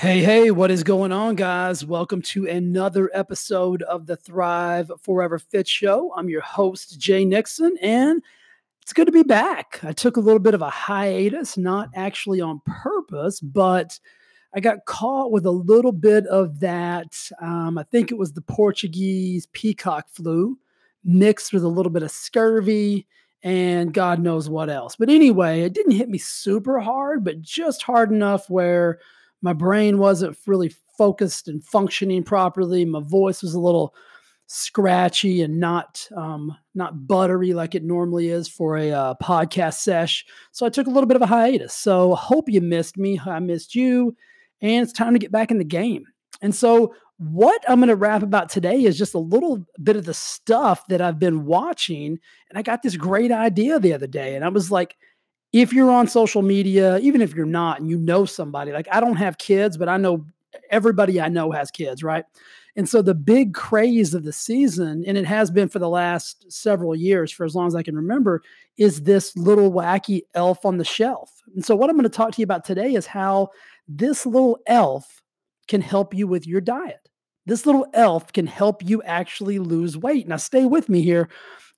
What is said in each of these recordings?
Hey, hey, what is going on, guys? Welcome to another episode of the Thrive Forever Fit Show. I'm your host, Jay Nixon, and it's good to be back. I took a little bit of a hiatus, not actually on purpose, but I got caught with a little bit of that. Um, I think it was the Portuguese peacock flu mixed with a little bit of scurvy and God knows what else. But anyway, it didn't hit me super hard, but just hard enough where my brain wasn't really focused and functioning properly. My voice was a little scratchy and not um, not buttery like it normally is for a uh, podcast sesh. So I took a little bit of a hiatus. So I hope you missed me. I missed you, and it's time to get back in the game. And so what I'm going to rap about today is just a little bit of the stuff that I've been watching. And I got this great idea the other day, and I was like, if you're on social media, even if you're not and you know somebody, like I don't have kids, but I know everybody I know has kids, right? And so the big craze of the season, and it has been for the last several years, for as long as I can remember, is this little wacky elf on the shelf. And so what I'm going to talk to you about today is how this little elf can help you with your diet. This little elf can help you actually lose weight. Now, stay with me here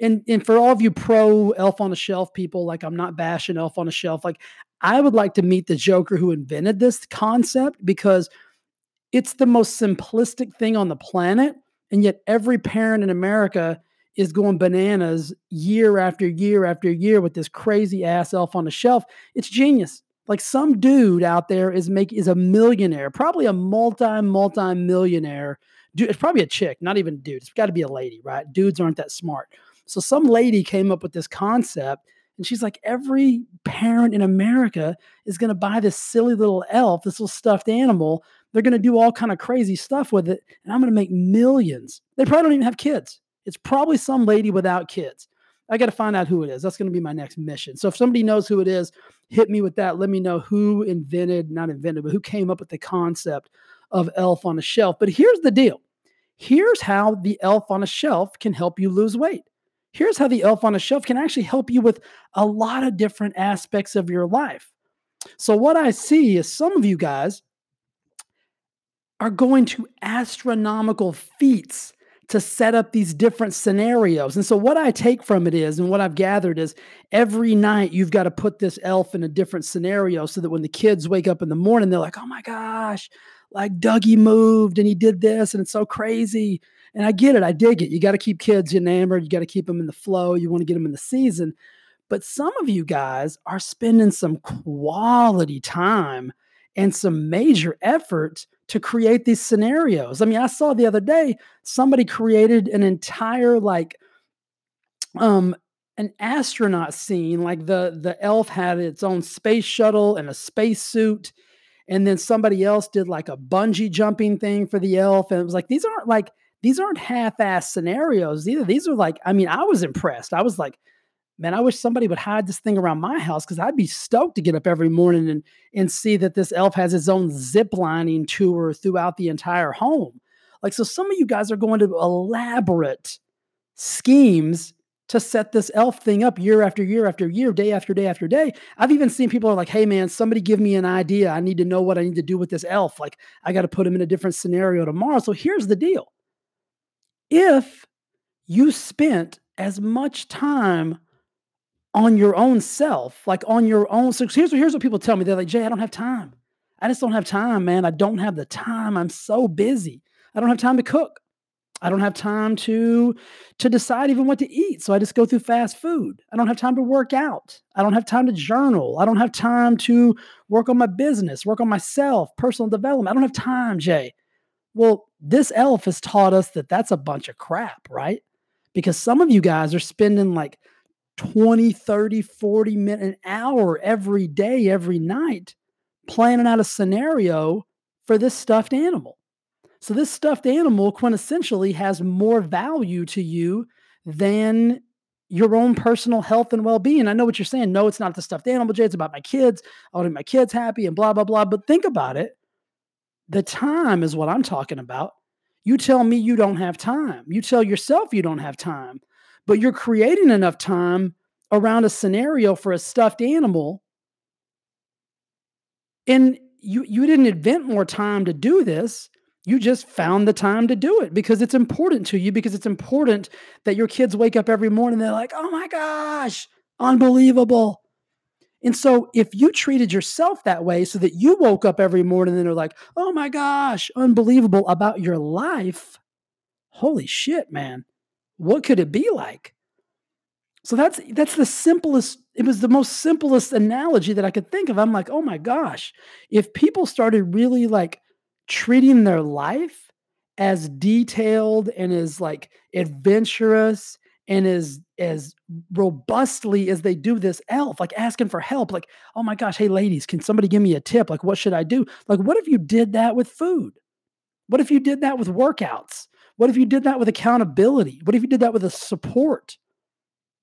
and and for all of you pro elf on a shelf people like i'm not bashing elf on a shelf. Like i would like to meet the joker who invented this concept because it's the most simplistic thing on the planet and yet every parent in america is going bananas year after year after year with this crazy ass elf on a shelf. It's genius. Like some dude out there is make is a millionaire probably a multi multi millionaire dude it's probably a chick not even dude. It's got to be a lady right? Dudes aren't that smart so some lady came up with this concept and she's like, every parent in America is going to buy this silly little elf, this little stuffed animal. They're going to do all kind of crazy stuff with it, and I'm going to make millions. They probably don't even have kids. It's probably some lady without kids. I got to find out who it is. That's going to be my next mission. So if somebody knows who it is, hit me with that. Let me know who invented, not invented, but who came up with the concept of elf on a shelf. But here's the deal. Here's how the elf on a shelf can help you lose weight here's how the elf on a shelf can actually help you with a lot of different aspects of your life. So, what I see is some of you guys are going to astronomical feats to set up these different scenarios. And so, what I take from it is, and what I've gathered is, every night you've got to put this elf in a different scenario so that when the kids wake up in the morning, they're like, oh my gosh, like Dougie moved and he did this, and it's so crazy. And I get it. I dig it. You got to keep kids enamored. You got to keep them in the flow. You want to get them in the season. But some of you guys are spending some quality time and some major effort to create these scenarios. I mean, I saw the other day somebody created an entire like um an astronaut scene like the the elf had its own space shuttle and a space suit and then somebody else did like a bungee jumping thing for the elf and it was like these aren't like these aren't half-ass scenarios either. These are like, I mean, I was impressed. I was like, man, I wish somebody would hide this thing around my house because I'd be stoked to get up every morning and and see that this elf has its own zip lining tour throughout the entire home. Like, so some of you guys are going to elaborate schemes to set this elf thing up year after year after year, day after day after day. I've even seen people are like, hey man, somebody give me an idea. I need to know what I need to do with this elf. Like, I got to put him in a different scenario tomorrow. So here's the deal if you spent as much time on your own self, like on your own. So here's, here's what people tell me. They're like, Jay, I don't have time. I just don't have time, man. I don't have the time. I'm so busy. I don't have time to cook. I don't have time to to decide even what to eat. So I just go through fast food. I don't have time to work out. I don't have time to journal. I don't have time to work on my business, work on myself, personal development. I don't have time, Jay. Well, this elf has taught us that that's a bunch of crap, right? Because some of you guys are spending like 20, 30, 40 minutes, an hour every day, every night planning out a scenario for this stuffed animal. So, this stuffed animal quintessentially has more value to you than your own personal health and well being. I know what you're saying. No, it's not the stuffed animal, Jay. It's about my kids. I want to make my kids happy and blah, blah, blah. But think about it. The time is what I'm talking about. You tell me you don't have time. You tell yourself you don't have time, but you're creating enough time around a scenario for a stuffed animal. And you you didn't invent more time to do this. You just found the time to do it because it's important to you because it's important that your kids wake up every morning they're like, "Oh my gosh, unbelievable." And so if you treated yourself that way so that you woke up every morning and they're like, "Oh my gosh, unbelievable about your life." Holy shit, man. What could it be like? So that's that's the simplest it was the most simplest analogy that I could think of. I'm like, "Oh my gosh, if people started really like treating their life as detailed and as like adventurous and as as robustly as they do this elf like asking for help like oh my gosh hey ladies can somebody give me a tip? Like what should i do? Like what if you did that with food? What if you did that with workouts? What if you did that with accountability? What if you did that with a support?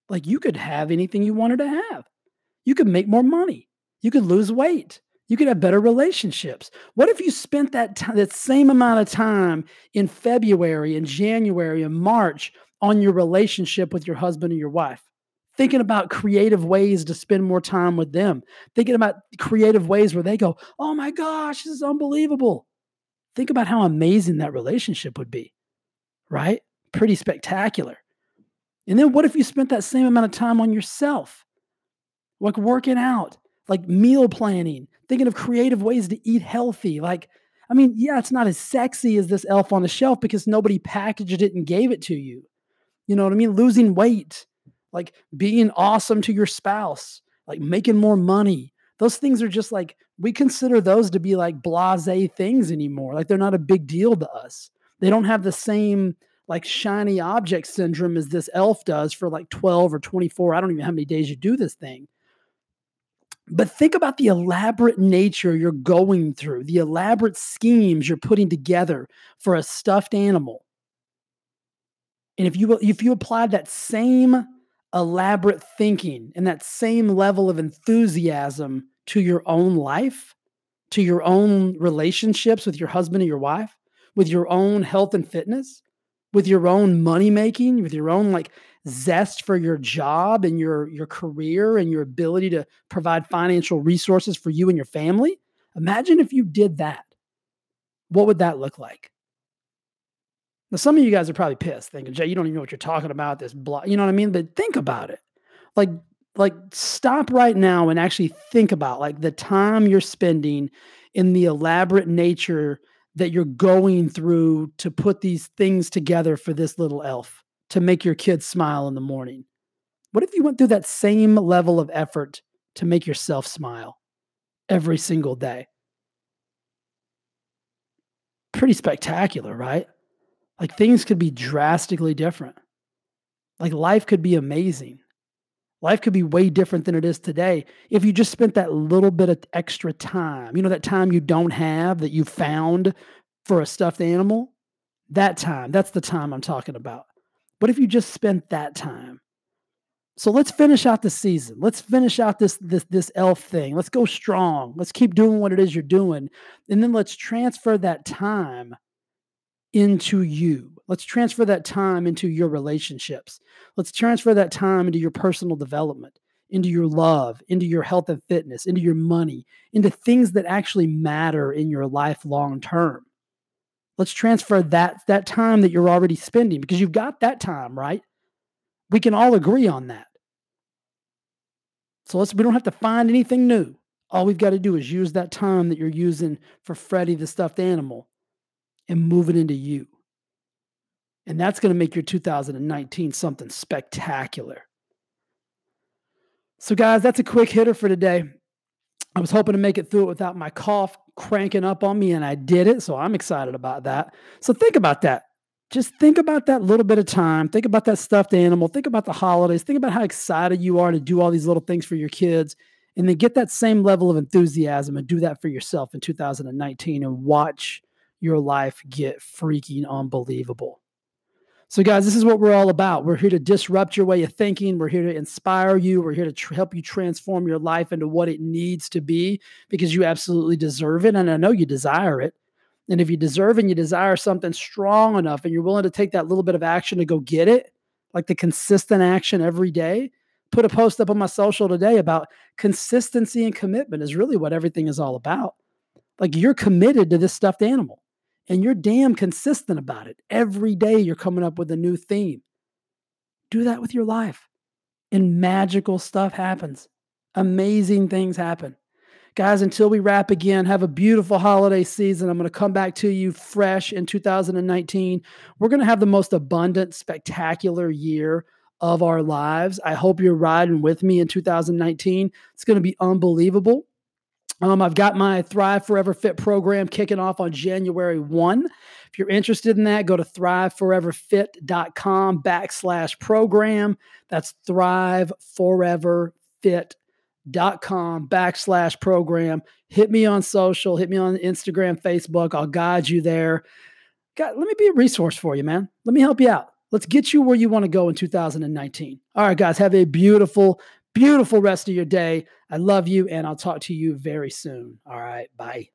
Like you could have anything you wanted to have. You could make more money. You could lose weight. You could have better relationships. What if you spent that t- that same amount of time in February and January and March on your relationship with your husband and your wife? Thinking about creative ways to spend more time with them. Thinking about creative ways where they go, "Oh my gosh, this is unbelievable." Think about how amazing that relationship would be. Right? Pretty spectacular. And then what if you spent that same amount of time on yourself? Like working out, like meal planning, thinking of creative ways to eat healthy. Like, I mean, yeah, it's not as sexy as this elf on the shelf because nobody packaged it and gave it to you. You know what I mean? Losing weight, like being awesome to your spouse, like making more money. Those things are just like, we consider those to be like blase things anymore. Like they're not a big deal to us. They don't have the same like shiny object syndrome as this elf does for like 12 or 24. I don't even know how many days you do this thing. But think about the elaborate nature you're going through, the elaborate schemes you're putting together for a stuffed animal. And if you if you applied that same elaborate thinking and that same level of enthusiasm to your own life, to your own relationships with your husband and your wife, with your own health and fitness, with your own money making, with your own like zest for your job and your your career and your ability to provide financial resources for you and your family imagine if you did that what would that look like now some of you guys are probably pissed thinking jay you don't even know what you're talking about this blah you know what i mean but think about it like like stop right now and actually think about like the time you're spending in the elaborate nature that you're going through to put these things together for this little elf to make your kids smile in the morning? What if you went through that same level of effort to make yourself smile every single day? Pretty spectacular, right? Like things could be drastically different. Like life could be amazing. Life could be way different than it is today if you just spent that little bit of extra time. You know, that time you don't have that you found for a stuffed animal? That time, that's the time I'm talking about. But if you just spent that time? So let's finish out the season. Let's finish out this this this elf thing. Let's go strong. Let's keep doing what it is you're doing. And then let's transfer that time into you. Let's transfer that time into your relationships. Let's transfer that time into your personal development, into your love, into your health and fitness, into your money, into things that actually matter in your life long term. Let's transfer that that time that you're already spending because you've got that time, right? We can all agree on that. So let's we don't have to find anything new. All we've got to do is use that time that you're using for Freddie the stuffed animal and move it into you. And that's going to make your 2019 something spectacular. So, guys, that's a quick hitter for today. I was hoping to make it through it without my cough cranking up on me, and I did it. So I'm excited about that. So think about that. Just think about that little bit of time. Think about that stuffed animal. Think about the holidays. Think about how excited you are to do all these little things for your kids. And then get that same level of enthusiasm and do that for yourself in 2019 and watch your life get freaking unbelievable. So, guys, this is what we're all about. We're here to disrupt your way of thinking. We're here to inspire you. We're here to tr- help you transform your life into what it needs to be because you absolutely deserve it. And I know you desire it. And if you deserve and you desire something strong enough and you're willing to take that little bit of action to go get it, like the consistent action every day, put a post up on my social today about consistency and commitment is really what everything is all about. Like you're committed to this stuffed animal and you're damn consistent about it. Every day you're coming up with a new theme. Do that with your life. And magical stuff happens. Amazing things happen. Guys, until we wrap again, have a beautiful holiday season. I'm going to come back to you fresh in 2019. We're going to have the most abundant, spectacular year of our lives. I hope you're riding with me in 2019. It's going to be unbelievable. Um, I've got my Thrive Forever Fit program kicking off on January 1. If you're interested in that, go to thriveforeverfit.com backslash program. That's thriveforeverfit.com backslash program. Hit me on social, hit me on Instagram, Facebook. I'll guide you there. God, let me be a resource for you, man. Let me help you out. Let's get you where you want to go in 2019. All right, guys, have a beautiful, beautiful rest of your day. I love you, and I'll talk to you very soon. All right, bye.